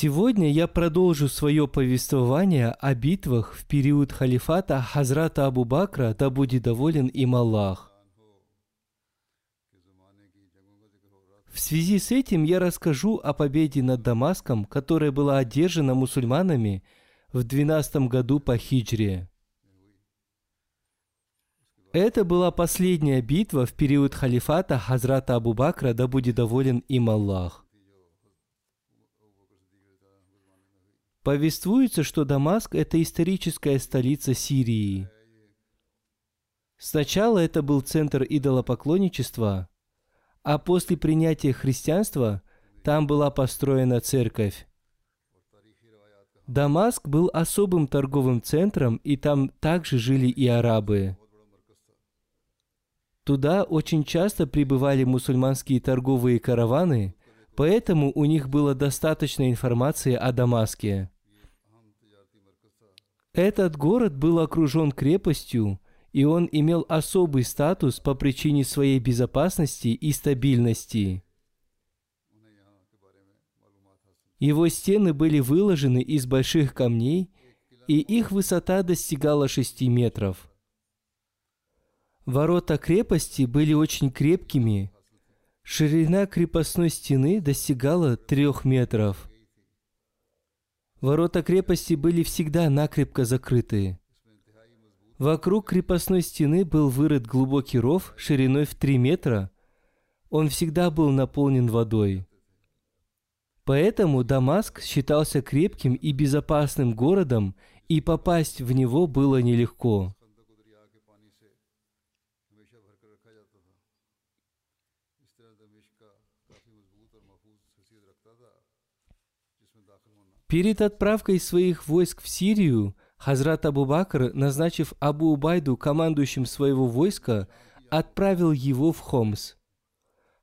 Сегодня я продолжу свое повествование о битвах в период халифата Хазрата Абу Бакра, да будет доволен им Аллах. В связи с этим я расскажу о победе над Дамаском, которая была одержана мусульманами в 12 году по хиджре. Это была последняя битва в период халифата Хазрата Абу Бакра, да будет доволен им Аллах. Повествуется, что Дамаск – это историческая столица Сирии. Сначала это был центр идолопоклонничества, а после принятия христианства там была построена церковь. Дамаск был особым торговым центром, и там также жили и арабы. Туда очень часто прибывали мусульманские торговые караваны, поэтому у них было достаточно информации о Дамаске. Этот город был окружен крепостью, и он имел особый статус по причине своей безопасности и стабильности. Его стены были выложены из больших камней, и их высота достигала 6 метров. Ворота крепости были очень крепкими. Ширина крепостной стены достигала 3 метров. Ворота крепости были всегда накрепко закрыты. Вокруг крепостной стены был вырыт глубокий ров шириной в 3 метра. Он всегда был наполнен водой. Поэтому Дамаск считался крепким и безопасным городом, и попасть в него было нелегко. Перед отправкой своих войск в Сирию Хазрат Абу Бакр, назначив Абу Убайду командующим своего войска, отправил его в Хомс.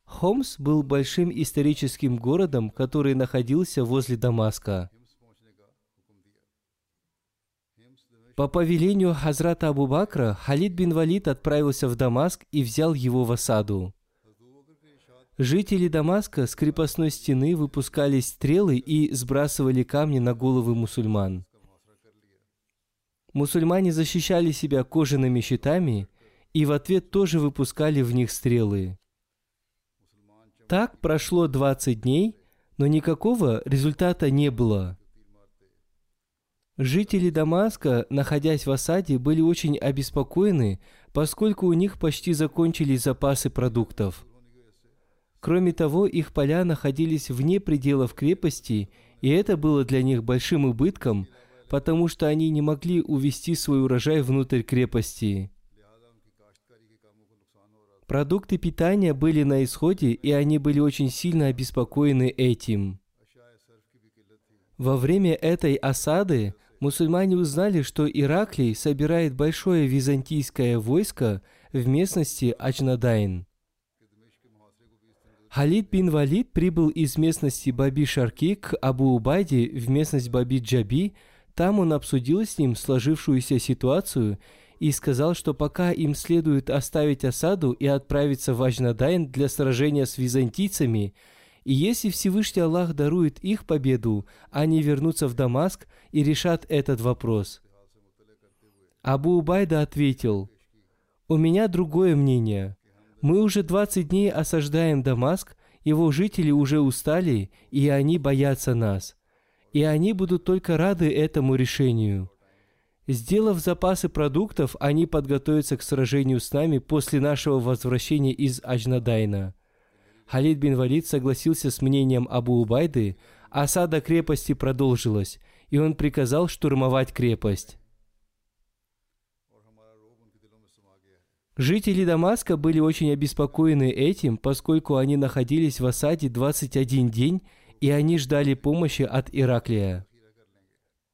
Хомс был большим историческим городом, который находился возле Дамаска. По повелению Хазрата Абу Бакра, Халид бин Валид отправился в Дамаск и взял его в осаду. Жители Дамаска с крепостной стены выпускали стрелы и сбрасывали камни на головы мусульман. Мусульмане защищали себя кожаными щитами и в ответ тоже выпускали в них стрелы. Так прошло 20 дней, но никакого результата не было. Жители Дамаска, находясь в осаде, были очень обеспокоены, поскольку у них почти закончились запасы продуктов – Кроме того, их поля находились вне пределов крепости, и это было для них большим убытком, потому что они не могли увести свой урожай внутрь крепости. Продукты питания были на исходе, и они были очень сильно обеспокоены этим. Во время этой осады мусульмане узнали, что Ираклий собирает большое византийское войско в местности Ачнадайн. Халид бин Валид прибыл из местности Баби Шарки к Абу Убайде в местность Баби Джаби. Там он обсудил с ним сложившуюся ситуацию и сказал, что пока им следует оставить осаду и отправиться в Ажнадайн для сражения с византийцами, и если Всевышний Аллах дарует их победу, они вернутся в Дамаск и решат этот вопрос. Абу Убайда ответил, «У меня другое мнение. Мы уже 20 дней осаждаем Дамаск, его жители уже устали, и они боятся нас. И они будут только рады этому решению. Сделав запасы продуктов, они подготовятся к сражению с нами после нашего возвращения из Аджнадайна. Халид бин Валид согласился с мнением Абу Убайды, осада крепости продолжилась, и он приказал штурмовать крепость. Жители Дамаска были очень обеспокоены этим, поскольку они находились в осаде 21 день, и они ждали помощи от Ираклия.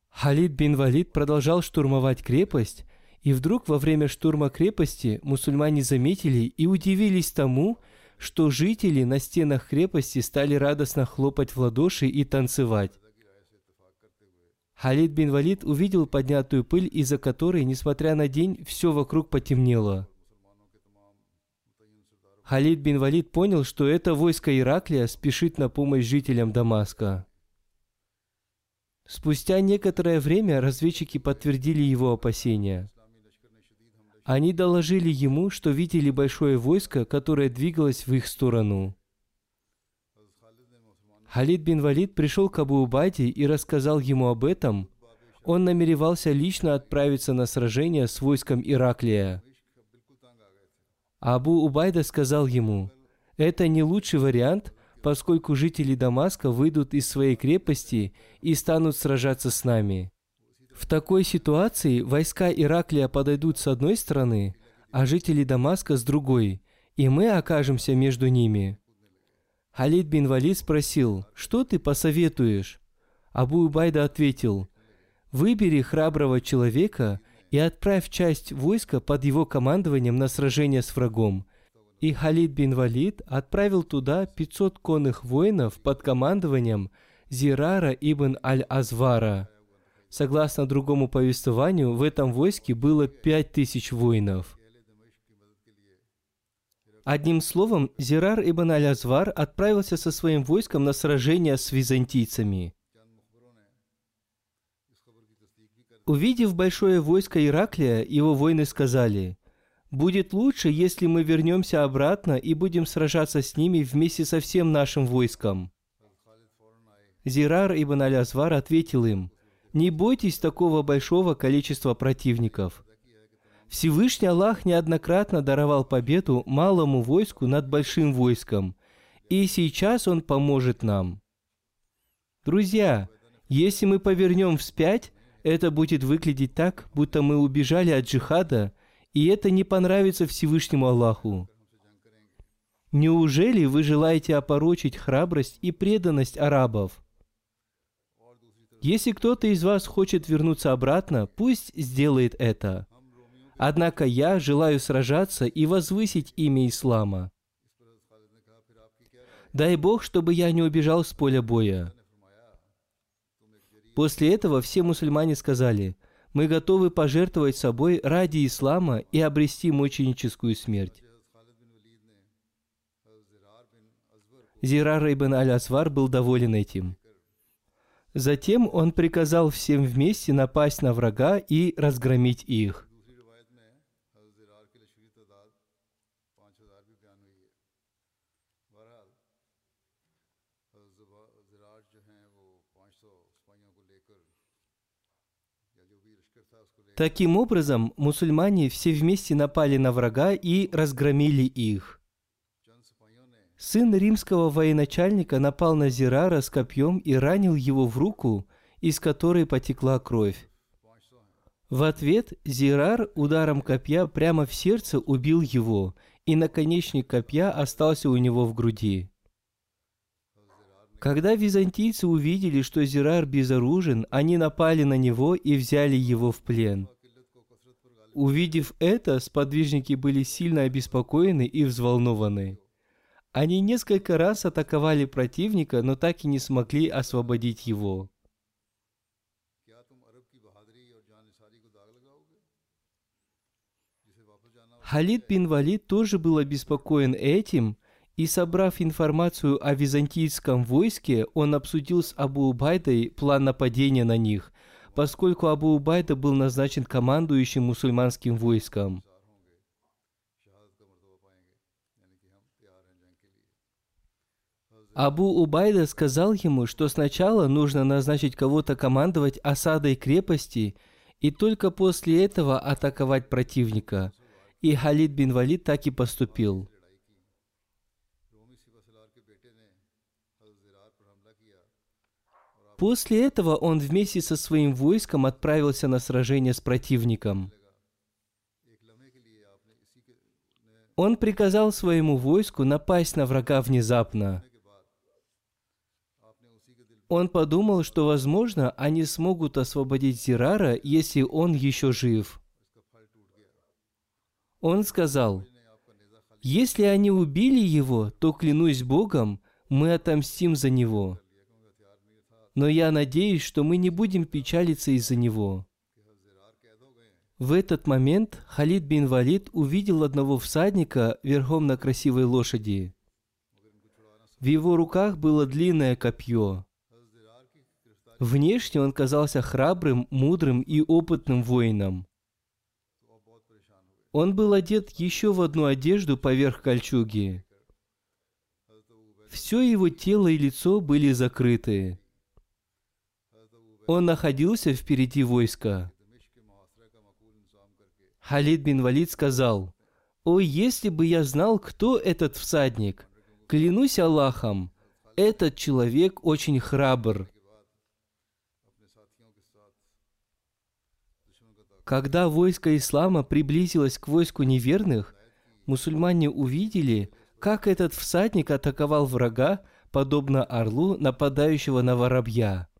Халид бин Валид продолжал штурмовать крепость, и вдруг во время штурма крепости мусульмане заметили и удивились тому, что жители на стенах крепости стали радостно хлопать в ладоши и танцевать. Халид бин Валид увидел поднятую пыль, из-за которой, несмотря на день, все вокруг потемнело. Халид бин Валид понял, что это войско Ираклия спешит на помощь жителям Дамаска. Спустя некоторое время разведчики подтвердили его опасения. Они доложили ему, что видели большое войско, которое двигалось в их сторону. Халид бин Валид пришел к Абу Убайде и рассказал ему об этом. Он намеревался лично отправиться на сражение с войском Ираклия. Абу Убайда сказал ему, «Это не лучший вариант, поскольку жители Дамаска выйдут из своей крепости и станут сражаться с нами. В такой ситуации войска Ираклия подойдут с одной стороны, а жители Дамаска с другой, и мы окажемся между ними. Халид бин Валид спросил, что ты посоветуешь? Абу Убайда ответил, выбери храброго человека и отправь часть войска под его командованием на сражение с врагом, и Халид бин Валид отправил туда 500 конных воинов под командованием Зирара ибн Аль-Азвара. Согласно другому повествованию, в этом войске было 5000 воинов. Одним словом, Зирар ибн Аль-Азвар отправился со своим войском на сражение с византийцами. Увидев большое войско Ираклия, его воины сказали – Будет лучше, если мы вернемся обратно и будем сражаться с ними вместе со всем нашим войском. Зирар ибн Аль-Азвар ответил им, «Не бойтесь такого большого количества противников. Всевышний Аллах неоднократно даровал победу малому войску над большим войском, и сейчас Он поможет нам. Друзья, если мы повернем вспять, это будет выглядеть так, будто мы убежали от джихада – и это не понравится Всевышнему Аллаху. Неужели вы желаете опорочить храбрость и преданность арабов? Если кто-то из вас хочет вернуться обратно, пусть сделает это. Однако я желаю сражаться и возвысить имя ислама. Дай Бог, чтобы я не убежал с поля боя. После этого все мусульмане сказали – мы готовы пожертвовать собой ради ислама и обрести мученическую смерть. Зирар ибн Аль-Асвар был доволен этим. Затем он приказал всем вместе напасть на врага и разгромить их. Таким образом, мусульмане все вместе напали на врага и разгромили их. Сын римского военачальника напал на Зирара с копьем и ранил его в руку, из которой потекла кровь. В ответ Зирар ударом копья прямо в сердце убил его, и наконечник копья остался у него в груди. Когда византийцы увидели, что Зирар безоружен, они напали на него и взяли его в плен. Увидев это, сподвижники были сильно обеспокоены и взволнованы. Они несколько раз атаковали противника, но так и не смогли освободить его. Халид бин Валид тоже был обеспокоен этим и, собрав информацию о византийском войске, он обсудил с Абу-Убайдой план нападения на них, поскольку Абу-Убайда был назначен командующим мусульманским войском. Абу Убайда сказал ему, что сначала нужно назначить кого-то командовать осадой крепости и только после этого атаковать противника. И Халид бин Валид так и поступил. После этого он вместе со своим войском отправился на сражение с противником. Он приказал своему войску напасть на врага внезапно. Он подумал, что, возможно, они смогут освободить Зирара, если он еще жив. Он сказал, «Если они убили его, то, клянусь Богом, мы отомстим за него» но я надеюсь, что мы не будем печалиться из-за него. В этот момент Халид бин Валид увидел одного всадника верхом на красивой лошади. В его руках было длинное копье. Внешне он казался храбрым, мудрым и опытным воином. Он был одет еще в одну одежду поверх кольчуги. Все его тело и лицо были закрыты. Он находился впереди войска. Халид бин Валид сказал, «О, если бы я знал, кто этот всадник! Клянусь Аллахом, этот человек очень храбр». Когда войско ислама приблизилось к войску неверных, мусульмане увидели, как этот всадник атаковал врага, подобно орлу, нападающего на воробья.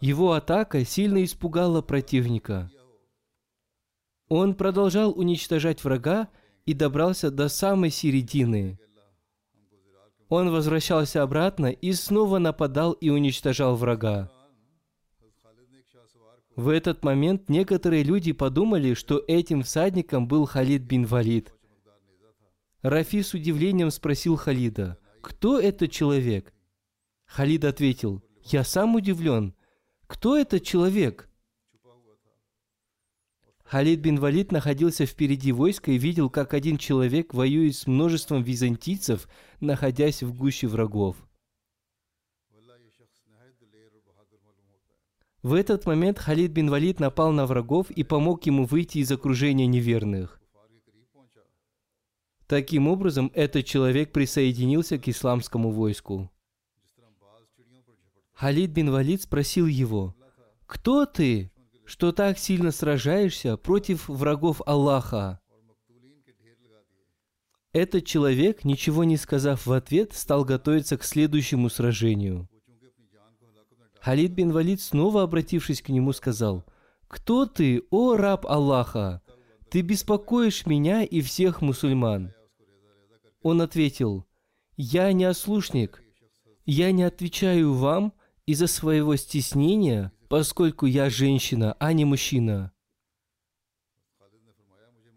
Его атака сильно испугала противника. Он продолжал уничтожать врага и добрался до самой середины. Он возвращался обратно и снова нападал и уничтожал врага. В этот момент некоторые люди подумали, что этим всадником был Халид бин Валид. Рафи с удивлением спросил Халида, «Кто этот человек?» Халид ответил, «Я сам удивлен. Кто этот человек? Халид бин Валид находился впереди войска и видел, как один человек воюет с множеством византийцев, находясь в гуще врагов. В этот момент Халид бин Валид напал на врагов и помог ему выйти из окружения неверных. Таким образом, этот человек присоединился к исламскому войску. Халид бин Валид спросил его, «Кто ты, что так сильно сражаешься против врагов Аллаха?» Этот человек, ничего не сказав в ответ, стал готовиться к следующему сражению. Халид бин Валид, снова обратившись к нему, сказал, «Кто ты, о раб Аллаха? Ты беспокоишь меня и всех мусульман». Он ответил, «Я не ослушник, я не отвечаю вам, из-за своего стеснения, поскольку я женщина, а не мужчина.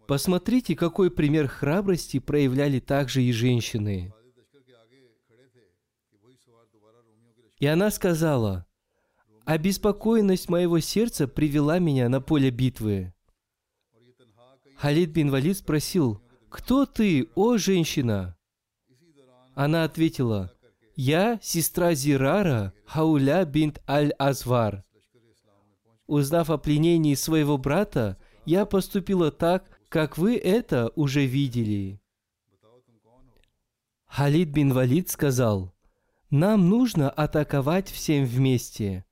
Посмотрите, какой пример храбрости проявляли также и женщины. И она сказала, «Обеспокоенность моего сердца привела меня на поле битвы». Халид бин Валид спросил, «Кто ты, о женщина?» Она ответила, «Я сестра Зирара, Хауля бинт Аль-Азвар». Узнав о пленении своего брата, я поступила так, как вы это уже видели. Халид бин Валид сказал, «Нам нужно атаковать всем вместе.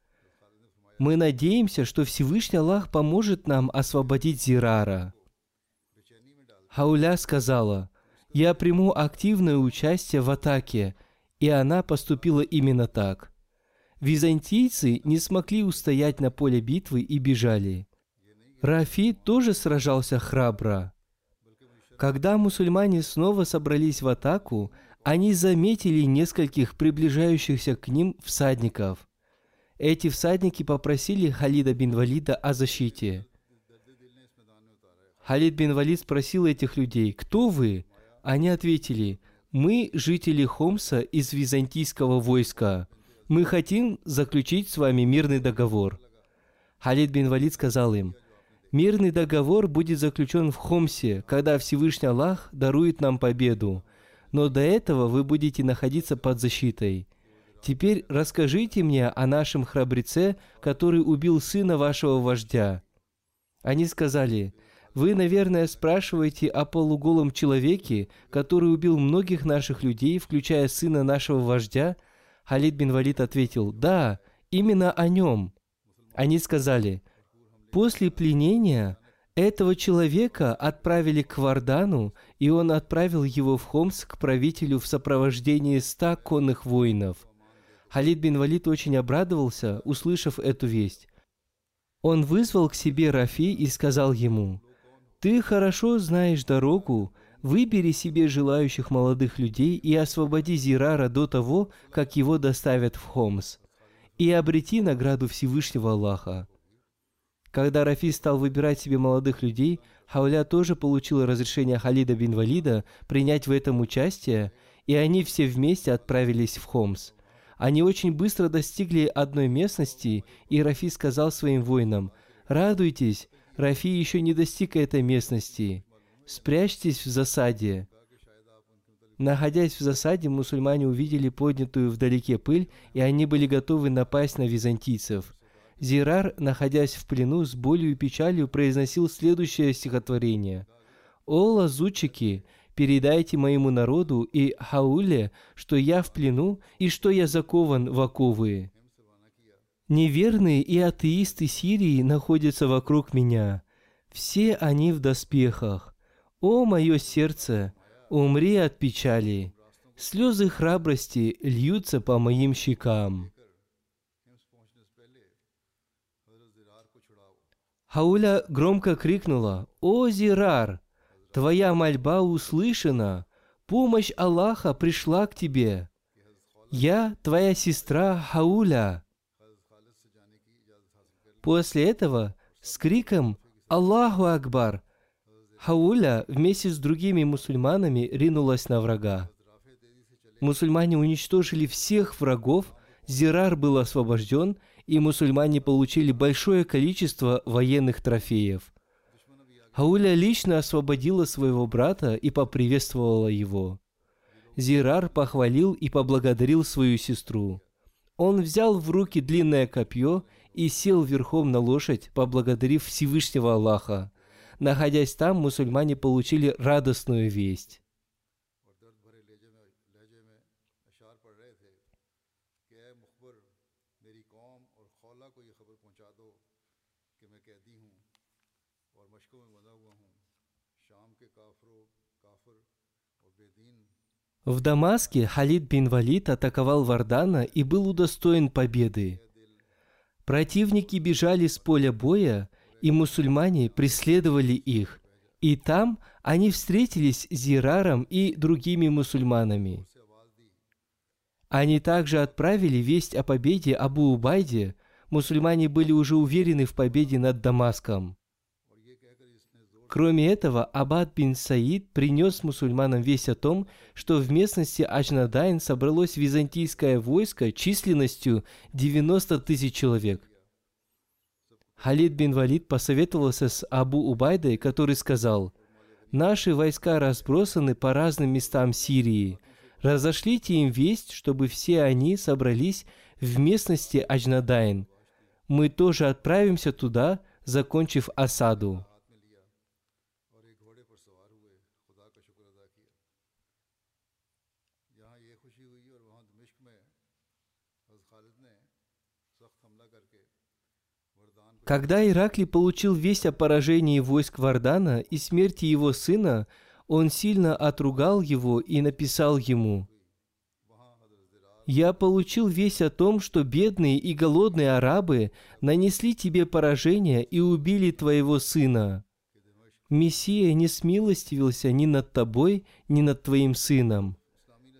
Мы надеемся, что Всевышний Аллах поможет нам освободить Зирара». Хауля сказала, «Я приму активное участие в атаке – и она поступила именно так. Византийцы не смогли устоять на поле битвы и бежали. Рафи тоже сражался храбро. Когда мусульмане снова собрались в атаку, они заметили нескольких приближающихся к ним всадников. Эти всадники попросили Халида бин Валида о защите. Халид бин Валид спросил этих людей, «Кто вы?» Они ответили, «Мы жители Хомса из византийского войска. Мы хотим заключить с вами мирный договор». Халид бин Валид сказал им, «Мирный договор будет заключен в Хомсе, когда Всевышний Аллах дарует нам победу. Но до этого вы будете находиться под защитой. Теперь расскажите мне о нашем храбреце, который убил сына вашего вождя». Они сказали, вы, наверное, спрашиваете о полуголом человеке, который убил многих наших людей, включая сына нашего вождя? Халид бин Валид ответил, да, именно о нем. Они сказали, после пленения этого человека отправили к Вардану, и он отправил его в Хомс к правителю в сопровождении ста конных воинов. Халид бин Валид очень обрадовался, услышав эту весть. Он вызвал к себе Рафи и сказал ему – ты хорошо знаешь дорогу, выбери себе желающих молодых людей и освободи Зирара до того, как его доставят в Хомс, и обрети награду Всевышнего Аллаха. Когда Рафи стал выбирать себе молодых людей, Хауля тоже получил разрешение Халида бин Валида принять в этом участие, и они все вместе отправились в Хомс. Они очень быстро достигли одной местности, и Рафи сказал своим воинам, «Радуйтесь, Рафи еще не достиг этой местности. Спрячьтесь в засаде. Находясь в засаде, мусульмане увидели поднятую вдалеке пыль, и они были готовы напасть на византийцев. Зирар, находясь в плену, с болью и печалью произносил следующее стихотворение. «О, лазутчики, передайте моему народу и Хауле, что я в плену и что я закован в оковы. Неверные и атеисты Сирии находятся вокруг меня. Все они в доспехах. О, мое сердце, умри от печали. Слезы храбрости льются по моим щекам. Хауля громко крикнула, «О, Зирар, твоя мольба услышана, помощь Аллаха пришла к тебе. Я твоя сестра Хауля». После этого с криком «Аллаху Акбар!» Хауля вместе с другими мусульманами ринулась на врага. Мусульмане уничтожили всех врагов, Зирар был освобожден, и мусульмане получили большое количество военных трофеев. Хауля лично освободила своего брата и поприветствовала его. Зирар похвалил и поблагодарил свою сестру. Он взял в руки длинное копье и сел верхом на лошадь, поблагодарив Всевышнего Аллаха. Находясь там, мусульмане получили радостную весть. В Дамаске Халид бин Валид атаковал Вардана и был удостоен победы. Противники бежали с поля боя, и мусульмане преследовали их. И там они встретились с Зираром и другими мусульманами. Они также отправили весть о победе Абу Убайде. Мусульмане были уже уверены в победе над Дамаском. Кроме этого, Абад бин Саид принес мусульманам весть о том, что в местности Аджнадайн собралось византийское войско численностью 90 тысяч человек. Халид бин Валид посоветовался с Абу Убайдой, который сказал, «Наши войска разбросаны по разным местам Сирии. Разошлите им весть, чтобы все они собрались в местности Аджнадайн. Мы тоже отправимся туда, закончив осаду». Когда Ираклий получил весть о поражении войск Вардана и смерти его сына, он сильно отругал его и написал ему, «Я получил весть о том, что бедные и голодные арабы нанесли тебе поражение и убили твоего сына. Мессия не смилостивился ни над тобой, ни над твоим сыном.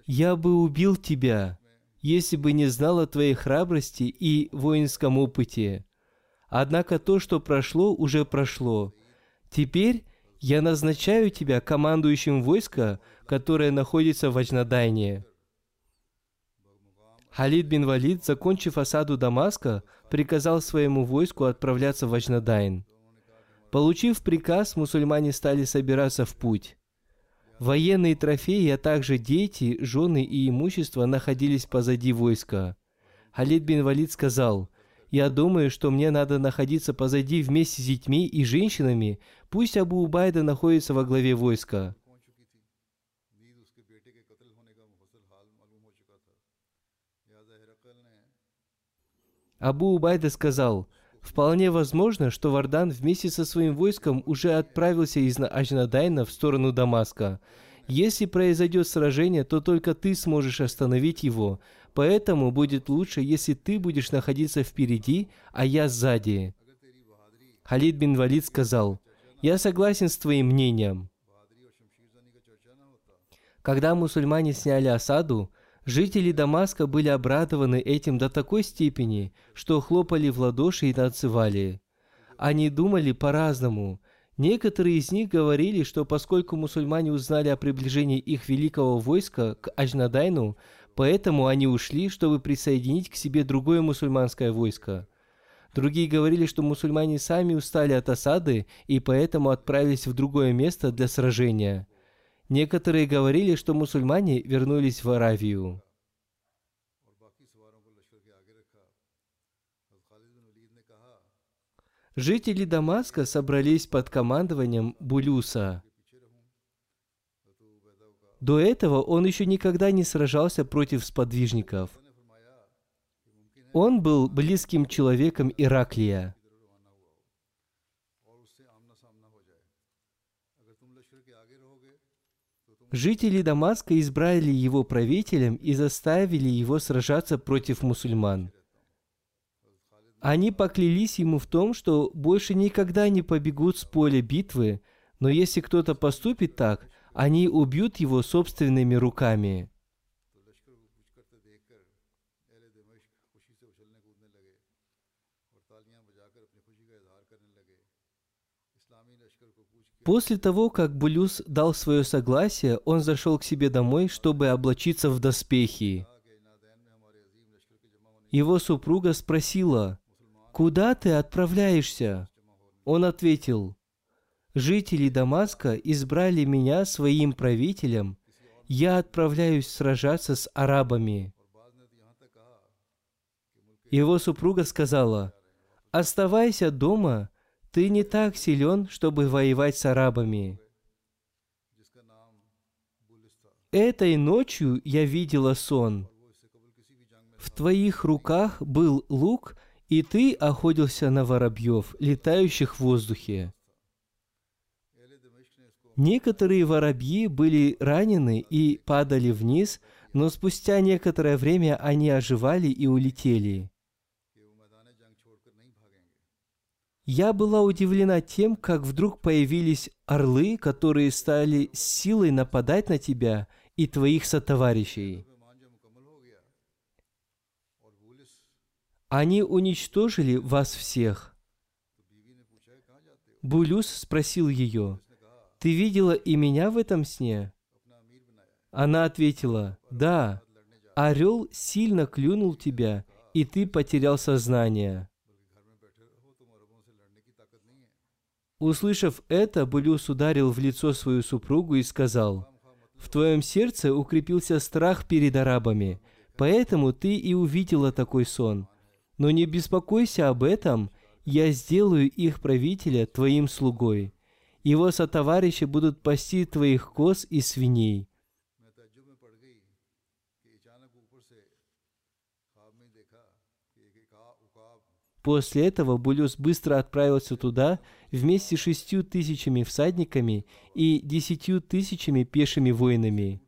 Я бы убил тебя, если бы не знал о твоей храбрости и воинском опыте. Однако то, что прошло, уже прошло. Теперь я назначаю тебя командующим войска, которое находится в Аджнадайне. Халид бин Валид, закончив осаду Дамаска, приказал своему войску отправляться в Аджнадайн. Получив приказ, мусульмане стали собираться в путь. Военные трофеи, а также дети, жены и имущество находились позади войска. Халид бин Валид сказал, «Я думаю, что мне надо находиться позади вместе с детьми и женщинами, пусть Абу Убайда находится во главе войска». Абу Убайда сказал, Вполне возможно, что Вардан вместе со своим войском уже отправился из Аджнадайна в сторону Дамаска. Если произойдет сражение, то только ты сможешь остановить его. Поэтому будет лучше, если ты будешь находиться впереди, а я сзади. Халид бин Валид сказал, «Я согласен с твоим мнением». Когда мусульмане сняли осаду, Жители Дамаска были обрадованы этим до такой степени, что хлопали в ладоши и танцевали. Они думали по-разному. Некоторые из них говорили, что поскольку мусульмане узнали о приближении их великого войска к Аджнадайну, поэтому они ушли, чтобы присоединить к себе другое мусульманское войско. Другие говорили, что мусульмане сами устали от осады и поэтому отправились в другое место для сражения – Некоторые говорили, что мусульмане вернулись в Аравию. Жители Дамаска собрались под командованием Булюса. До этого он еще никогда не сражался против сподвижников. Он был близким человеком Ираклия. Жители Дамаска избрали его правителем и заставили его сражаться против мусульман. Они поклялись ему в том, что больше никогда не побегут с поля битвы, но если кто-то поступит так, они убьют его собственными руками. После того, как Булюс дал свое согласие, он зашел к себе домой, чтобы облачиться в доспехи. Его супруга спросила, «Куда ты отправляешься?» Он ответил, «Жители Дамаска избрали меня своим правителем. Я отправляюсь сражаться с арабами». Его супруга сказала, «Оставайся дома ты не так силен, чтобы воевать с арабами. Этой ночью я видела сон. В твоих руках был лук, и ты охотился на воробьев, летающих в воздухе. Некоторые воробьи были ранены и падали вниз, но спустя некоторое время они оживали и улетели. Я была удивлена тем, как вдруг появились орлы, которые стали силой нападать на тебя и твоих сотоварищей. Они уничтожили вас всех. Булюс спросил ее, «Ты видела и меня в этом сне?» Она ответила, «Да, орел сильно клюнул тебя, и ты потерял сознание». Услышав это, Булюс ударил в лицо свою супругу и сказал, «В твоем сердце укрепился страх перед арабами, поэтому ты и увидела такой сон. Но не беспокойся об этом, я сделаю их правителя твоим слугой. Его сотоварищи будут пасти твоих коз и свиней». После этого Булюс быстро отправился туда вместе с шестью тысячами всадниками и десятью тысячами пешими воинами.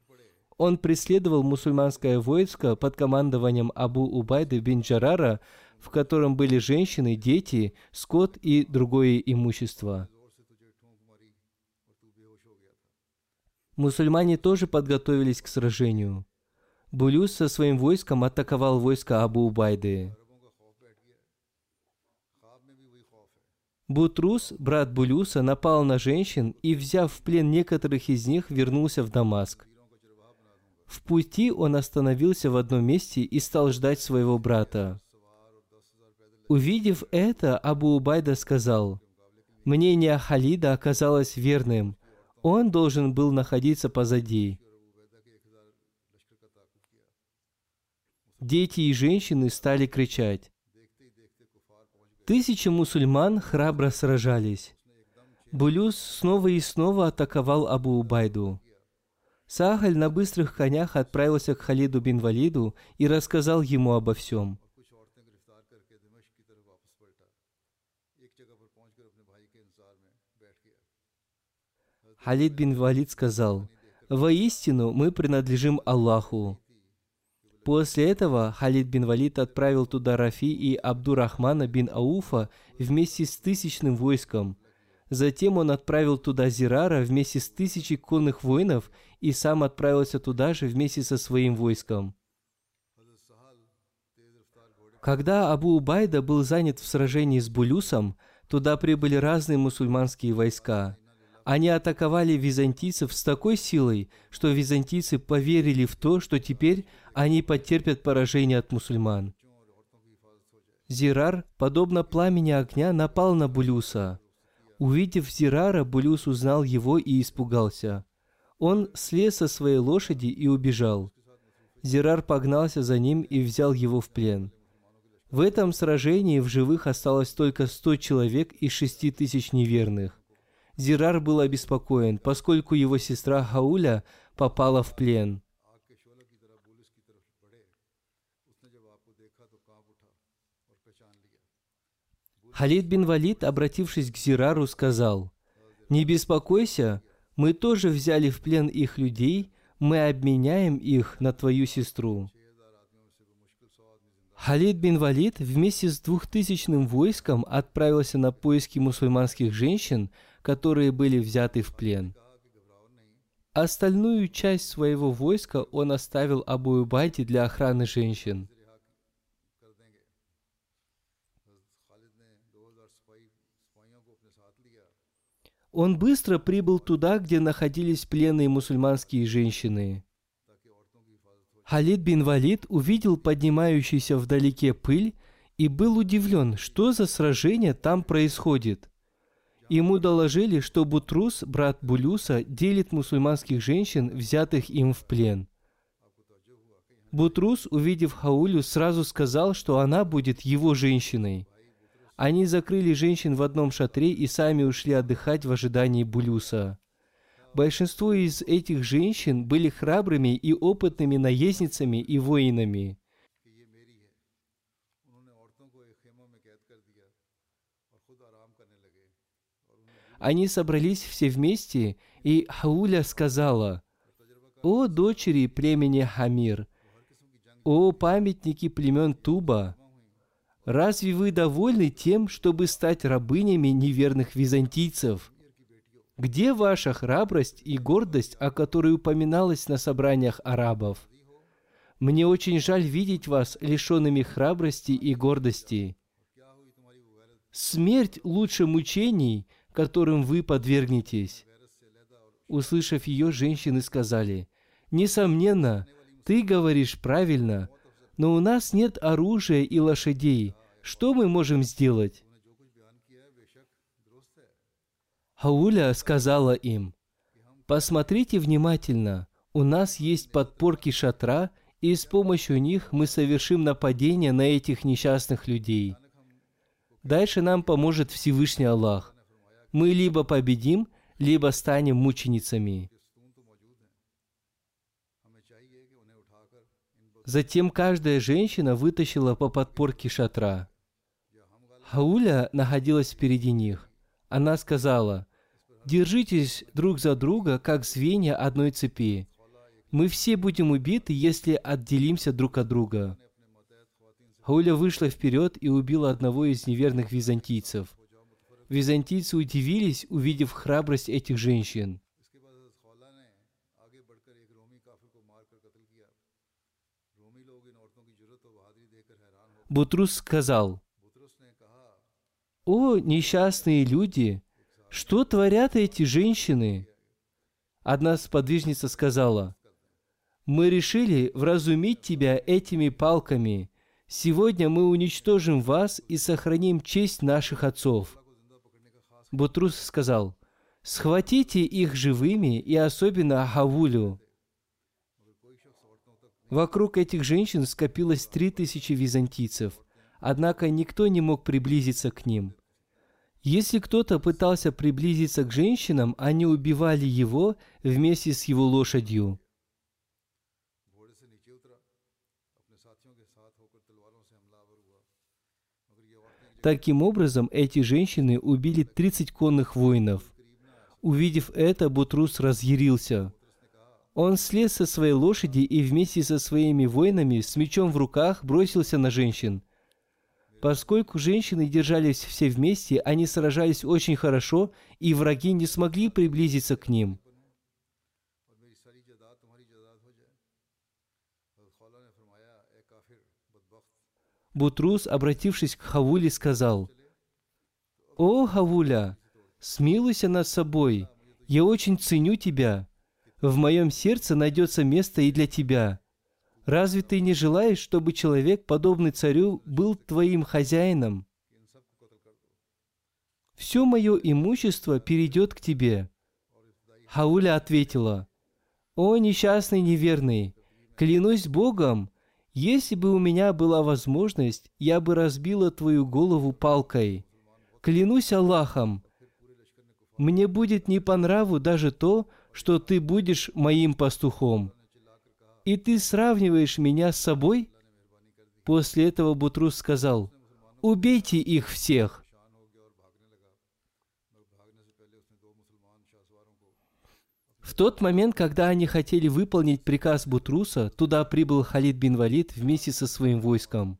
Он преследовал мусульманское войско под командованием Абу Убайды бин Джарара, в котором были женщины, дети, скот и другое имущество. Мусульмане тоже подготовились к сражению. Булюс со своим войском атаковал войско Абу Убайды. Бутрус, брат Булюса, напал на женщин и, взяв в плен некоторых из них, вернулся в Дамаск. В пути он остановился в одном месте и стал ждать своего брата. Увидев это, Абу Убайда сказал, «Мнение Халида оказалось верным. Он должен был находиться позади». Дети и женщины стали кричать. Тысячи мусульман храбро сражались. Булюс снова и снова атаковал Абу Убайду. Сахаль на быстрых конях отправился к Халиду бин Валиду и рассказал ему обо всем. Халид бин Валид сказал, «Воистину мы принадлежим Аллаху, После этого Халид бин Валид отправил туда Рафи и Абдурахмана бин Ауфа вместе с тысячным войском. Затем он отправил туда Зирара вместе с тысячей конных воинов и сам отправился туда же вместе со своим войском. Когда Абу Убайда был занят в сражении с Булюсом, туда прибыли разные мусульманские войска. Они атаковали византийцев с такой силой, что византийцы поверили в то, что теперь они потерпят поражение от мусульман. Зирар, подобно пламени огня, напал на Булюса. Увидев Зирара, Булюс узнал его и испугался. Он слез со своей лошади и убежал. Зирар погнался за ним и взял его в плен. В этом сражении в живых осталось только сто человек из шести тысяч неверных. Зирар был обеспокоен, поскольку его сестра Хауля попала в плен. Халид бин Валид, обратившись к Зирару, сказал, «Не беспокойся, мы тоже взяли в плен их людей, мы обменяем их на твою сестру». Халид бин Валид вместе с двухтысячным войском отправился на поиски мусульманских женщин, которые были взяты в плен. Остальную часть своего войска он оставил Абу Убайде для охраны женщин. Он быстро прибыл туда, где находились пленные мусульманские женщины. Халид бин Валид увидел поднимающуюся вдалеке пыль и был удивлен, что за сражение там происходит. Ему доложили, что Бутрус, брат Булюса, делит мусульманских женщин, взятых им в плен. Бутрус, увидев Хаулю, сразу сказал, что она будет его женщиной. Они закрыли женщин в одном шатре и сами ушли отдыхать в ожидании Булюса. Большинство из этих женщин были храбрыми и опытными наездницами и воинами. Они собрались все вместе, и Хауля сказала, «О дочери племени Хамир, о памятники племен Туба, разве вы довольны тем, чтобы стать рабынями неверных византийцев? Где ваша храбрость и гордость, о которой упоминалось на собраниях арабов? Мне очень жаль видеть вас лишенными храбрости и гордости. Смерть лучше мучений, которым вы подвергнетесь. Услышав ее, женщины сказали, «Несомненно, ты говоришь правильно, но у нас нет оружия и лошадей. Что мы можем сделать?» Хауля сказала им, «Посмотрите внимательно, у нас есть подпорки шатра, и с помощью них мы совершим нападение на этих несчастных людей. Дальше нам поможет Всевышний Аллах мы либо победим, либо станем мученицами. Затем каждая женщина вытащила по подпорке шатра. Хауля находилась впереди них. Она сказала, «Держитесь друг за друга, как звенья одной цепи. Мы все будем убиты, если отделимся друг от друга». Хауля вышла вперед и убила одного из неверных византийцев – Византийцы удивились, увидев храбрость этих женщин. Бутрус сказал, «О, несчастные люди! Что творят эти женщины?» Одна сподвижница сказала, «Мы решили вразумить тебя этими палками. Сегодня мы уничтожим вас и сохраним честь наших отцов». Бутрус сказал, «Схватите их живыми и особенно Хавулю». Вокруг этих женщин скопилось три тысячи византийцев, однако никто не мог приблизиться к ним. Если кто-то пытался приблизиться к женщинам, они убивали его вместе с его лошадью. Таким образом, эти женщины убили 30 конных воинов. Увидев это, Бутрус разъярился. Он слез со своей лошади и вместе со своими воинами с мечом в руках бросился на женщин. Поскольку женщины держались все вместе, они сражались очень хорошо, и враги не смогли приблизиться к ним. Бутрус, обратившись к Хавуле, сказал, «О, Хавуля, смилуйся над собой, я очень ценю тебя. В моем сердце найдется место и для тебя. Разве ты не желаешь, чтобы человек, подобный царю, был твоим хозяином? Все мое имущество перейдет к тебе». Хауля ответила, «О, несчастный неверный, клянусь Богом, если бы у меня была возможность, я бы разбила твою голову палкой. Клянусь Аллахом, мне будет не по нраву даже то, что ты будешь моим пастухом. И ты сравниваешь меня с собой? После этого Бутрус сказал, убейте их всех. В тот момент, когда они хотели выполнить приказ Бутруса, туда прибыл Халид бин Валид вместе со своим войском.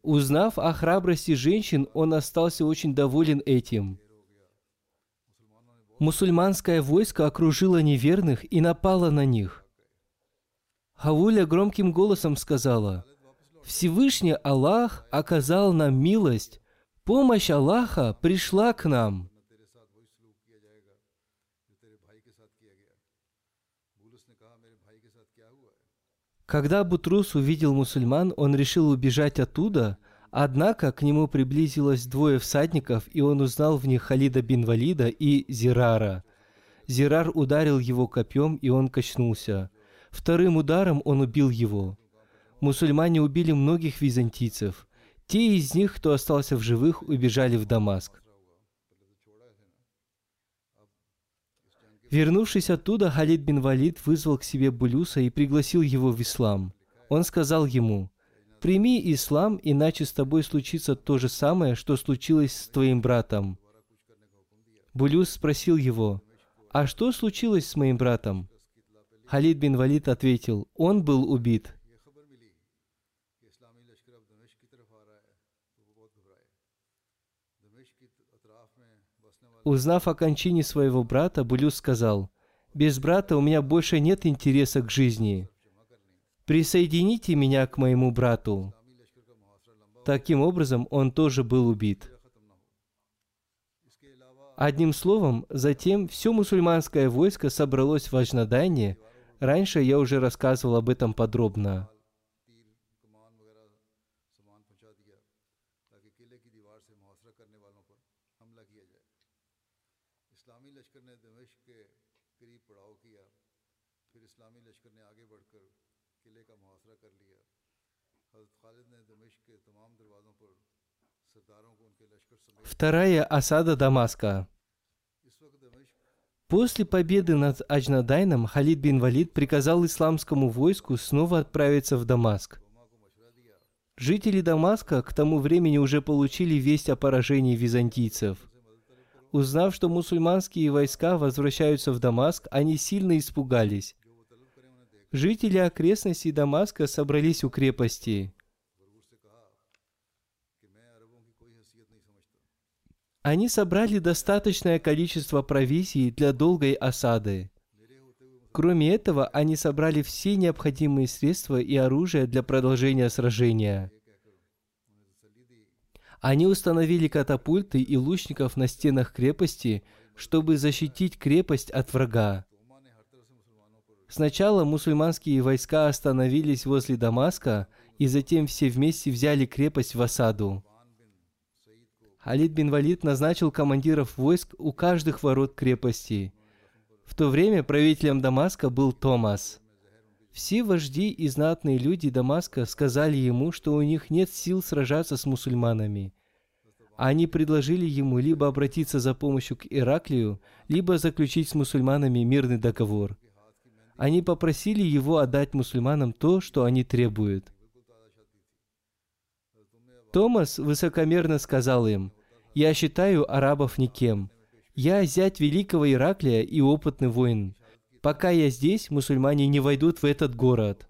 Узнав о храбрости женщин, он остался очень доволен этим. Мусульманское войско окружило неверных и напало на них. Хауля громким голосом сказала, «Всевышний Аллах оказал нам милость, помощь Аллаха пришла к нам». Когда Бутрус увидел мусульман, он решил убежать оттуда, однако к нему приблизилось двое всадников, и он узнал в них Халида бин Валида и Зирара. Зирар ударил его копьем, и он качнулся. Вторым ударом он убил его. Мусульмане убили многих византийцев. Те из них, кто остался в живых, убежали в Дамаск. Вернувшись оттуда, Халид бин Валид вызвал к себе Булюса и пригласил его в ислам. Он сказал ему, «Прими ислам, иначе с тобой случится то же самое, что случилось с твоим братом». Булюс спросил его, «А что случилось с моим братом?» Халид бин Валид ответил, «Он был убит». Узнав о кончине своего брата, Булюс сказал, «Без брата у меня больше нет интереса к жизни. Присоедините меня к моему брату». Таким образом, он тоже был убит. Одним словом, затем все мусульманское войско собралось в Ажнадайне. Раньше я уже рассказывал об этом подробно. Вторая осада Дамаска. После победы над Аджнадайном Халид бин Валид приказал исламскому войску снова отправиться в Дамаск. Жители Дамаска к тому времени уже получили весть о поражении византийцев. Узнав, что мусульманские войска возвращаются в Дамаск, они сильно испугались. Жители окрестностей Дамаска собрались у крепости. Они собрали достаточное количество провизии для долгой осады. Кроме этого, они собрали все необходимые средства и оружие для продолжения сражения. Они установили катапульты и лучников на стенах крепости, чтобы защитить крепость от врага. Сначала мусульманские войска остановились возле Дамаска, и затем все вместе взяли крепость в осаду. Халид бин Валид назначил командиров войск у каждых ворот крепости. В то время правителем Дамаска был Томас. Все вожди и знатные люди Дамаска сказали ему, что у них нет сил сражаться с мусульманами. Они предложили ему либо обратиться за помощью к Ираклию, либо заключить с мусульманами мирный договор. Они попросили его отдать мусульманам то, что они требуют. Томас высокомерно сказал им, «Я считаю арабов никем. Я зять великого Ираклия и опытный воин. Пока я здесь, мусульмане не войдут в этот город».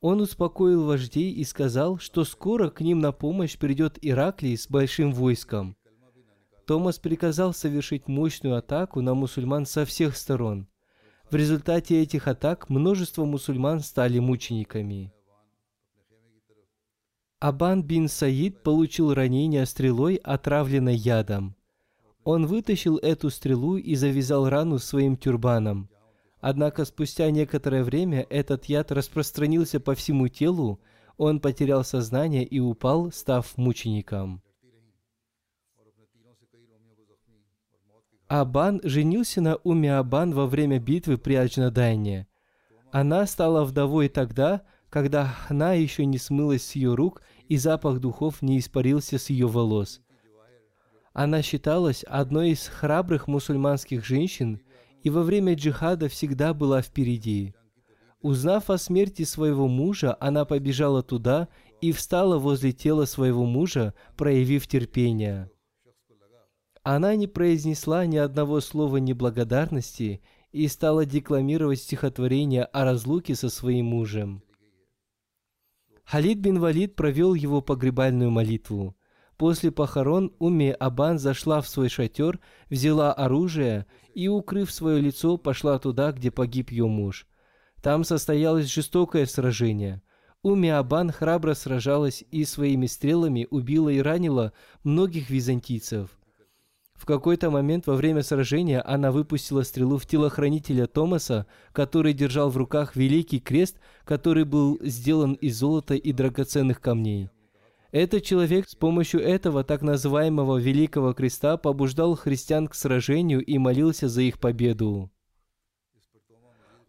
Он успокоил вождей и сказал, что скоро к ним на помощь придет Ираклий с большим войском. Томас приказал совершить мощную атаку на мусульман со всех сторон. В результате этих атак множество мусульман стали мучениками. Абан бин Саид получил ранение стрелой, отравленной ядом. Он вытащил эту стрелу и завязал рану своим тюрбаном. Однако спустя некоторое время этот яд распространился по всему телу, он потерял сознание и упал, став мучеником. Абан женился на Уме Абан во время битвы при Аджнадайне. Она стала вдовой тогда, когда хна еще не смылась с ее рук и запах духов не испарился с ее волос. Она считалась одной из храбрых мусульманских женщин и во время джихада всегда была впереди. Узнав о смерти своего мужа, она побежала туда и встала возле тела своего мужа, проявив терпение. Она не произнесла ни одного слова неблагодарности и стала декламировать стихотворение о разлуке со своим мужем. Халид бин Валид провел его погребальную молитву. После похорон Умми Абан зашла в свой шатер, взяла оружие и, укрыв свое лицо, пошла туда, где погиб ее муж. Там состоялось жестокое сражение. Уми Абан храбро сражалась и своими стрелами убила и ранила многих византийцев. В какой-то момент во время сражения она выпустила стрелу в телохранителя Томаса, который держал в руках великий крест, который был сделан из золота и драгоценных камней. Этот человек с помощью этого так называемого Великого Креста побуждал христиан к сражению и молился за их победу.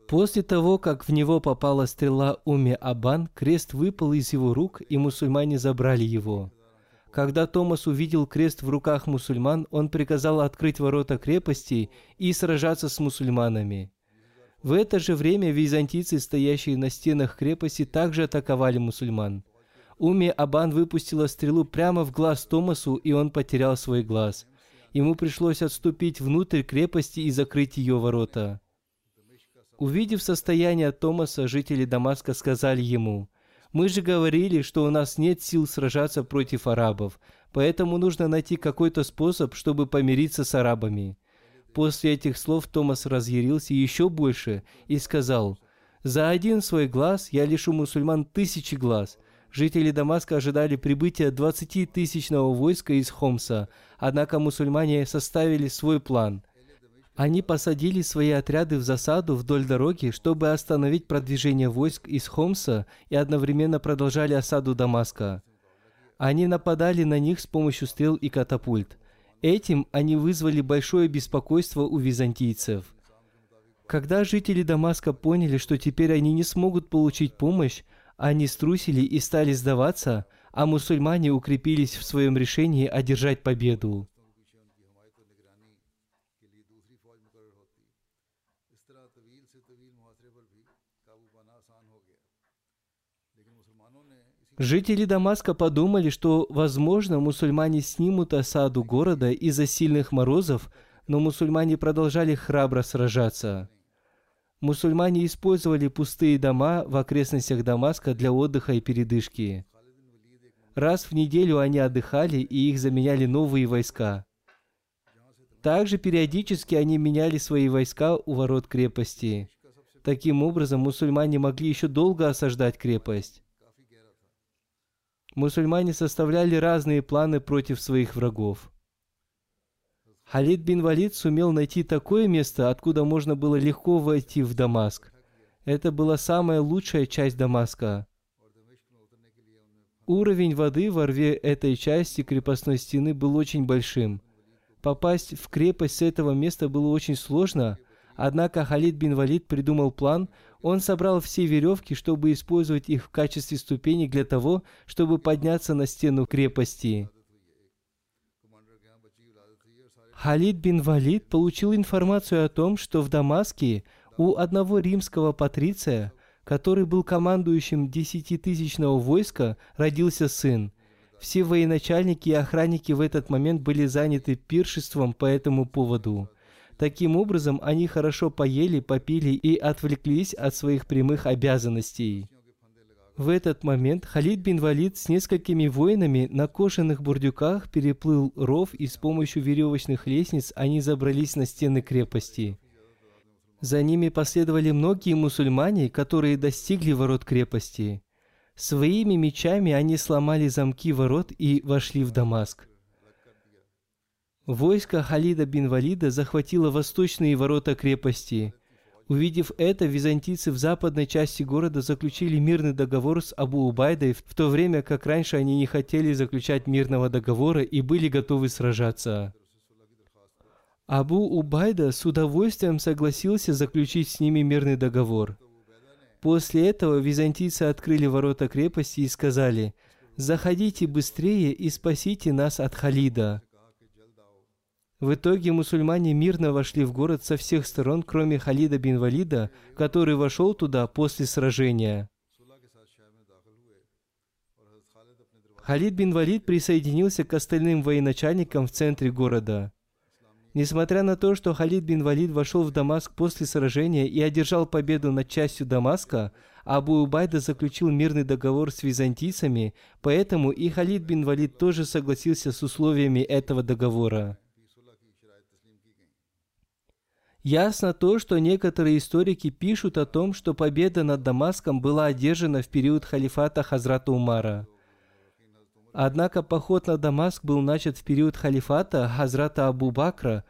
После того, как в него попала стрела Уми Абан, крест выпал из его рук, и мусульмане забрали его. Когда Томас увидел крест в руках мусульман, он приказал открыть ворота крепости и сражаться с мусульманами. В это же время византийцы, стоящие на стенах крепости, также атаковали мусульман. Уми Абан выпустила стрелу прямо в глаз Томасу, и он потерял свой глаз. Ему пришлось отступить внутрь крепости и закрыть ее ворота. Увидев состояние Томаса, жители Дамаска сказали ему – мы же говорили, что у нас нет сил сражаться против арабов, поэтому нужно найти какой-то способ, чтобы помириться с арабами. После этих слов Томас разъярился еще больше и сказал, «За один свой глаз я лишу мусульман тысячи глаз». Жители Дамаска ожидали прибытия 20-тысячного войска из Хомса, однако мусульмане составили свой план – они посадили свои отряды в засаду вдоль дороги, чтобы остановить продвижение войск из Хомса и одновременно продолжали осаду Дамаска. Они нападали на них с помощью стрел и катапульт. Этим они вызвали большое беспокойство у византийцев. Когда жители Дамаска поняли, что теперь они не смогут получить помощь, они струсили и стали сдаваться, а мусульмане укрепились в своем решении одержать победу. Жители Дамаска подумали, что, возможно, мусульмане снимут осаду города из-за сильных морозов, но мусульмане продолжали храбро сражаться. Мусульмане использовали пустые дома в окрестностях Дамаска для отдыха и передышки. Раз в неделю они отдыхали, и их заменяли новые войска. Также периодически они меняли свои войска у ворот крепости. Таким образом, мусульмане могли еще долго осаждать крепость. Мусульмане составляли разные планы против своих врагов. Халид бин Валид сумел найти такое место, откуда можно было легко войти в Дамаск. Это была самая лучшая часть Дамаска. Уровень воды во рве этой части крепостной стены был очень большим. Попасть в крепость с этого места было очень сложно, однако Халид бин Валид придумал план, он собрал все веревки, чтобы использовать их в качестве ступенек для того, чтобы подняться на стену крепости. Халид бин Валид получил информацию о том, что в Дамаске у одного римского патриция, который был командующим десятитысячного войска, родился сын. Все военачальники и охранники в этот момент были заняты пиршеством по этому поводу. Таким образом, они хорошо поели, попили и отвлеклись от своих прямых обязанностей. В этот момент Халид бин Валид с несколькими воинами на кожаных бурдюках переплыл ров и с помощью веревочных лестниц они забрались на стены крепости. За ними последовали многие мусульмане, которые достигли ворот крепости. Своими мечами они сломали замки ворот и вошли в Дамаск. Войско Халида бин Валида захватило восточные ворота крепости. Увидев это, византийцы в западной части города заключили мирный договор с Абу Убайдой, в то время как раньше они не хотели заключать мирного договора и были готовы сражаться. Абу Убайда с удовольствием согласился заключить с ними мирный договор. После этого византийцы открыли ворота крепости и сказали, «Заходите быстрее и спасите нас от Халида». В итоге мусульмане мирно вошли в город со всех сторон, кроме Халида бин Валида, который вошел туда после сражения. Халид бин Валид присоединился к остальным военачальникам в центре города. Несмотря на то, что Халид бин Валид вошел в Дамаск после сражения и одержал победу над частью Дамаска, Абу Убайда заключил мирный договор с византийцами, поэтому и Халид бин Валид тоже согласился с условиями этого договора. Ясно то, что некоторые историки пишут о том, что победа над Дамаском была одержана в период халифата Хазрата Умара. Однако поход на Дамаск был начат в период халифата Хазрата Абу Бакра,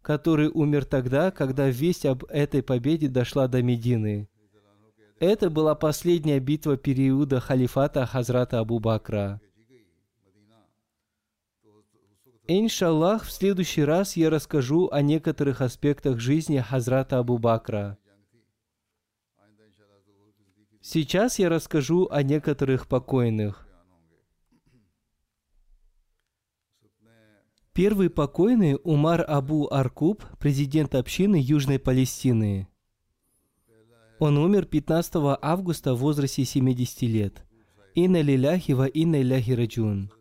который умер тогда, когда весть об этой победе дошла до Медины. Это была последняя битва периода халифата Хазрата Абу Бакра. Иншаллах, в следующий раз я расскажу о некоторых аспектах жизни Хазрата Абу Бакра. Сейчас я расскажу о некоторых покойных. Первый покойный Умар Абу Аркуб, президент общины Южной Палестины. Он умер 15 августа в возрасте 70 лет. Инна лиляхи ва инна иляхи раджун.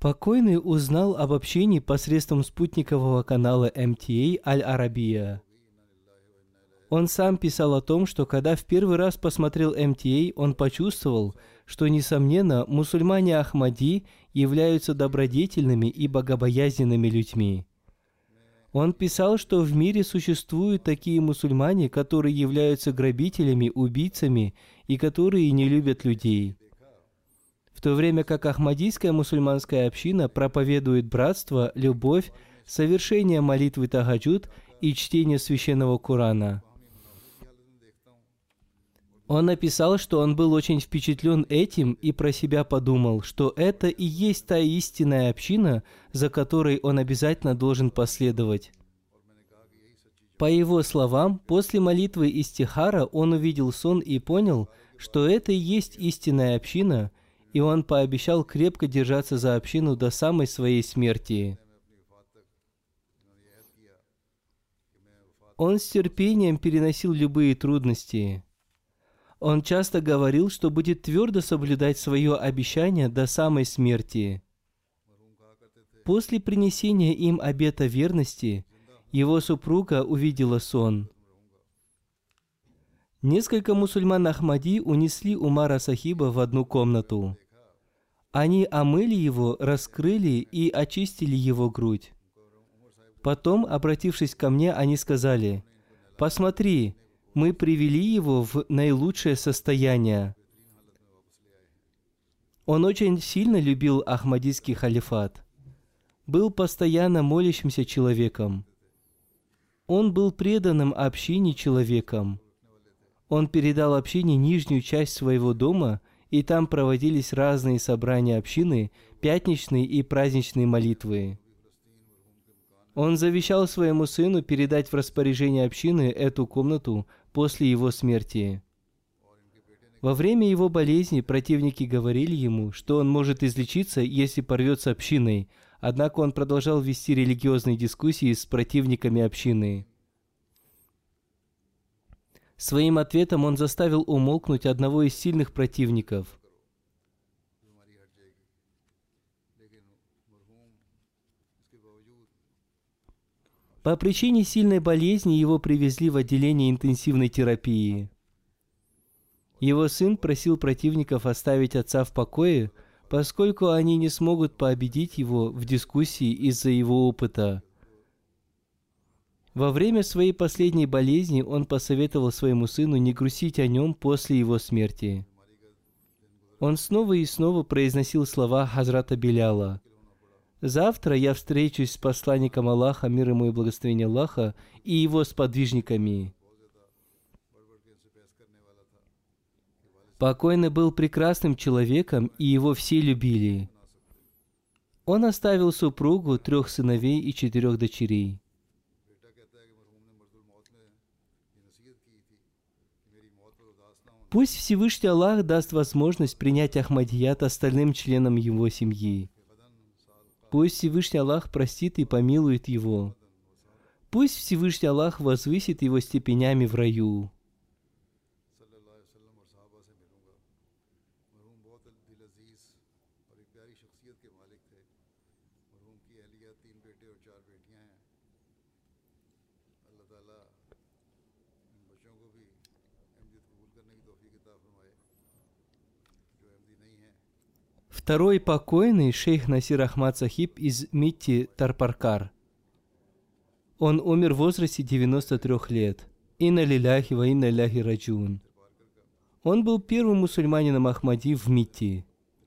Покойный узнал об общении посредством спутникового канала MTA Аль-Арабия. Он сам писал о том, что когда в первый раз посмотрел MTA, он почувствовал, что, несомненно, мусульмане Ахмади являются добродетельными и богобоязненными людьми. Он писал, что в мире существуют такие мусульмане, которые являются грабителями, убийцами и которые не любят людей – в то время как Ахмадийская мусульманская община проповедует братство, любовь, совершение молитвы Тагаджуд и чтение священного Корана. Он написал, что он был очень впечатлен этим и про себя подумал, что это и есть та истинная община, за которой он обязательно должен последовать. По его словам, после молитвы Истихара он увидел сон и понял, что это и есть истинная община, и он пообещал крепко держаться за общину до самой своей смерти. Он с терпением переносил любые трудности. Он часто говорил, что будет твердо соблюдать свое обещание до самой смерти. После принесения им обета верности, его супруга увидела сон. Несколько мусульман Ахмади унесли Умара Сахиба в одну комнату. Они омыли его, раскрыли и очистили его грудь. Потом, обратившись ко мне, они сказали, «Посмотри, мы привели его в наилучшее состояние». Он очень сильно любил Ахмадийский халифат. Был постоянно молящимся человеком. Он был преданным общине человеком. Он передал общине нижнюю часть своего дома, и там проводились разные собрания общины, пятничные и праздничные молитвы. Он завещал своему сыну передать в распоряжение общины эту комнату после его смерти. Во время его болезни противники говорили ему, что он может излечиться, если порвется общиной, однако он продолжал вести религиозные дискуссии с противниками общины. Своим ответом он заставил умолкнуть одного из сильных противников. По причине сильной болезни его привезли в отделение интенсивной терапии. Его сын просил противников оставить отца в покое, поскольку они не смогут победить его в дискуссии из-за его опыта. Во время своей последней болезни он посоветовал своему сыну не грустить о нем после его смерти. Он снова и снова произносил слова Хазрата Беляла. «Завтра я встречусь с посланником Аллаха, мир ему и благословение Аллаха, и его сподвижниками. Покойный был прекрасным человеком, и его все любили. Он оставил супругу, трех сыновей и четырех дочерей. Пусть Всевышний Аллах даст возможность принять Ахмадият остальным членам его семьи. Пусть Всевышний Аллах простит и помилует его. Пусть Всевышний Аллах возвысит его степенями в раю. Второй покойный шейх Насир Ахмад Сахиб из Митти Тарпаркар. Он умер в возрасте 93 лет. Инна лиляхи ва инна ляхи раджун. Он был первым мусульманином Ахмади в Митти.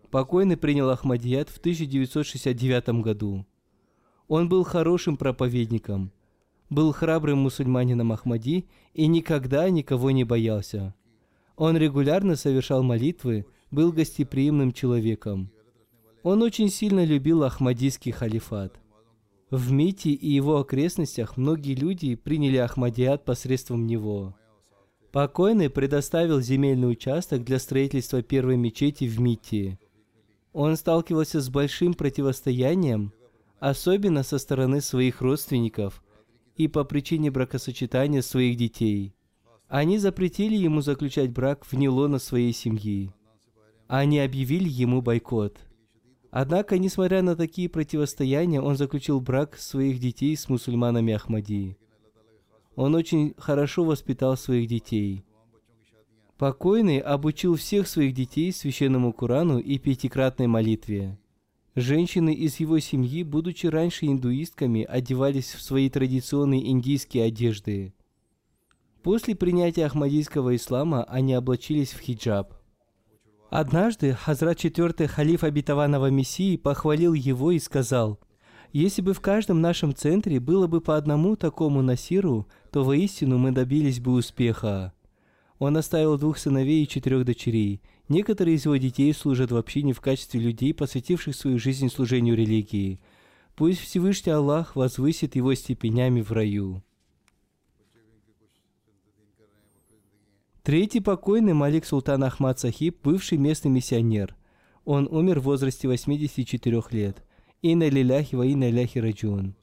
Покойный принял Ахмадият в 1969 году. Он был хорошим проповедником, был храбрым мусульманином Ахмади и никогда никого не боялся. Он регулярно совершал молитвы, был гостеприимным человеком. Он очень сильно любил Ахмадийский халифат. В Мите и его окрестностях многие люди приняли Ахмадият посредством него. Покойный предоставил земельный участок для строительства первой мечети в Мите. Он сталкивался с большим противостоянием, особенно со стороны своих родственников и по причине бракосочетания своих детей. Они запретили ему заключать брак вне лона своей семьи. Они объявили ему бойкот. Однако, несмотря на такие противостояния, он заключил брак своих детей с мусульманами Ахмадии. Он очень хорошо воспитал своих детей. Покойный обучил всех своих детей священному Курану и пятикратной молитве. Женщины из его семьи, будучи раньше индуистками, одевались в свои традиционные индийские одежды. После принятия ахмадийского ислама они облачились в хиджаб – Однажды Хазрат четвертый халиф обетованного Мессии похвалил его и сказал, «Если бы в каждом нашем центре было бы по одному такому Насиру, то воистину мы добились бы успеха». Он оставил двух сыновей и четырех дочерей. Некоторые из его детей служат в общине в качестве людей, посвятивших свою жизнь служению религии. Пусть Всевышний Аллах возвысит его степенями в раю. Третий покойный Малик Султан Ахмад Сахиб, бывший местный миссионер. Он умер в возрасте 84 лет. Инна лиляхи ва инна ляхи раджун.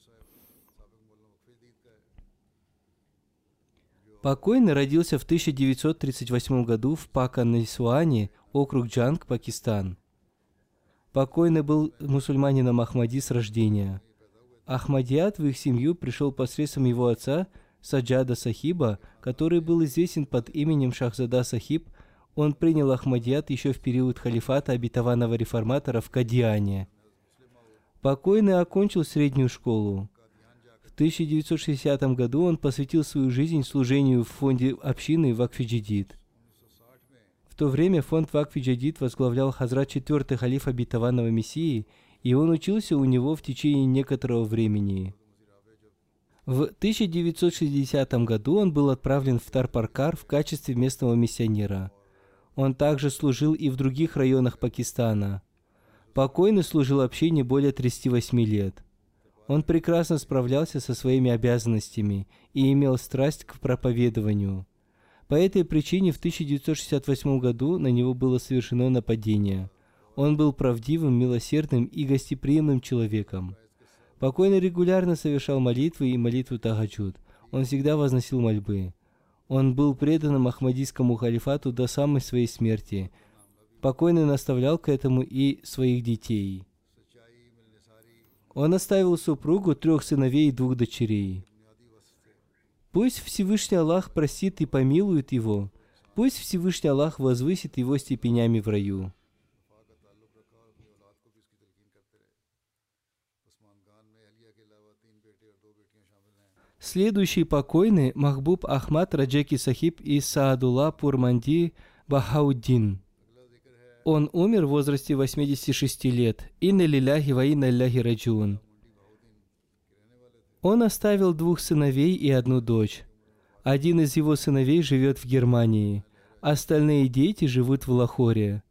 Покойный родился в 1938 году в Паканисуане, округ Джанг, Пакистан. Покойный был мусульманином Ахмади с рождения. Ахмадият в их семью пришел посредством его отца – Саджада Сахиба, который был известен под именем Шахзада Сахиб, он принял Ахмадият еще в период халифата обетованного реформатора в Кадиане. Покойный окончил среднюю школу. В 1960 году он посвятил свою жизнь служению в фонде общины в Акфиджидид. В то время фонд Вакфи Джадид возглавлял Хазрат четвертый халиф обетованного Мессии, и он учился у него в течение некоторого времени. В 1960 году он был отправлен в Тарпаркар в качестве местного миссионера. Он также служил и в других районах Пакистана. Покойный служил общине более 38 лет. Он прекрасно справлялся со своими обязанностями и имел страсть к проповедованию. По этой причине в 1968 году на него было совершено нападение. Он был правдивым, милосердным и гостеприимным человеком. Покойный регулярно совершал молитвы и молитву Тагаджуд. Он всегда возносил мольбы. Он был преданным Ахмадийскому халифату до самой своей смерти. Покойный наставлял к этому и своих детей. Он оставил супругу, трех сыновей и двух дочерей. Пусть Всевышний Аллах простит и помилует его. Пусть Всевышний Аллах возвысит его степенями в раю. Следующий покойный Махбуб Ахмад Раджеки Сахиб из Саадулла Пурманди Бахауддин. Он умер в возрасте 86 лет. Инна лиляхи ва инна ляхи раджун. Он оставил двух сыновей и одну дочь. Один из его сыновей живет в Германии. Остальные дети живут в Лахоре.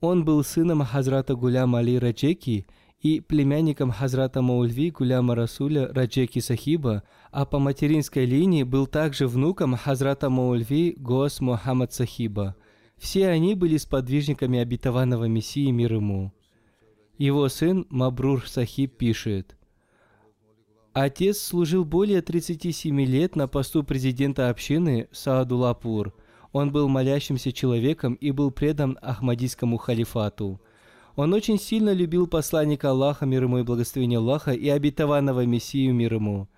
Он был сыном Хазрата Гуляма Али Раджеки и племянником Хазрата Маульви Гуляма Расуля Раджеки Сахиба, а по материнской линии был также внуком Хазрата Маульви Гос Мухаммад Сахиба. Все они были сподвижниками обетованного Мессии мир ему. Его сын Мабрур Сахиб пишет, Отец служил более 37 лет на посту президента общины Саадулапур. Он был молящимся человеком и был предан Ахмадийскому халифату. Он очень сильно любил посланника Аллаха, мир ему и благословение Аллаха, и обетованного Мессию, мир ему.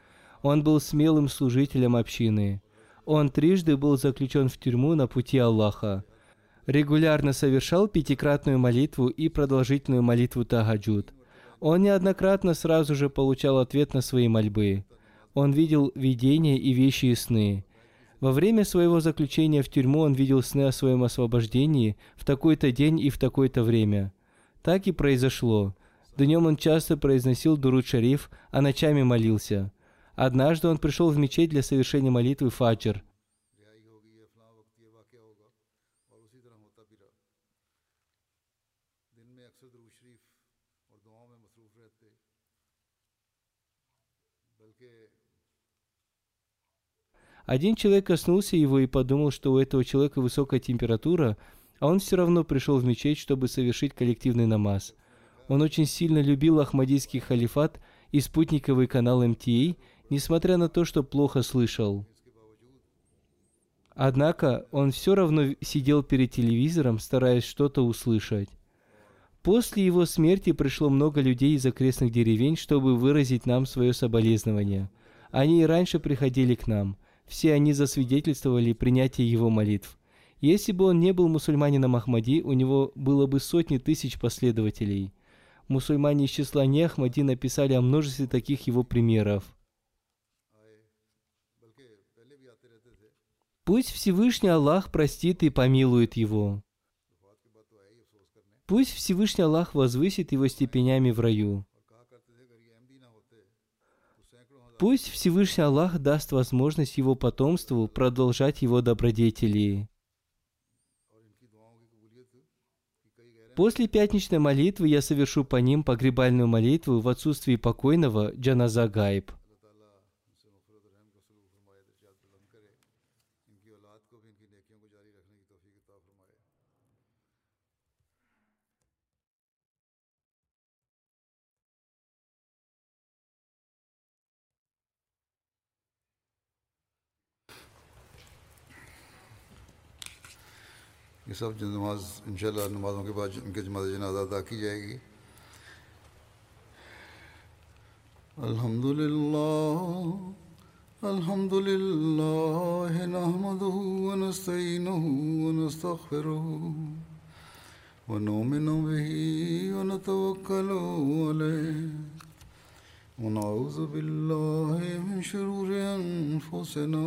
Он был смелым служителем общины. Он трижды был заключен в тюрьму на пути Аллаха. Регулярно совершал пятикратную молитву и продолжительную молитву Тагаджуд – он неоднократно сразу же получал ответ на свои мольбы. Он видел видения и вещи и сны. Во время своего заключения в тюрьму он видел сны о своем освобождении в такой-то день и в такое-то время. Так и произошло. Днем он часто произносил Дуруд Шариф, а ночами молился. Однажды он пришел в мечеть для совершения молитвы Фаджр – Один человек коснулся его и подумал, что у этого человека высокая температура, а он все равно пришел в мечеть, чтобы совершить коллективный намаз. Он очень сильно любил Ахмадийский халифат и спутниковый канал МТА, несмотря на то, что плохо слышал. Однако он все равно сидел перед телевизором, стараясь что-то услышать. После его смерти пришло много людей из окрестных деревень, чтобы выразить нам свое соболезнование. Они и раньше приходили к нам – все они засвидетельствовали принятие его молитв. Если бы он не был мусульманином Ахмади, у него было бы сотни тысяч последователей. Мусульмане из числа не Ахмади написали о множестве таких его примеров. Пусть Всевышний Аллах простит и помилует его. Пусть Всевышний Аллах возвысит его степенями в раю. Пусть Всевышний Аллах даст возможность его потомству продолжать его добродетели. После пятничной молитвы я совершу по ним погребальную молитву в отсутствии покойного Джаназа Гайб. یہ سب جو نماز انشاءاللہ نمازوں کے بعد ان کے جماعت جنازہ ادا کی جائے گی۔ الحمد للہ الحمد للہ نحمده ونستعینه ونستغفره ونؤمن به ونتوكل عليه ونعوذ بالله من شرور أنفسنا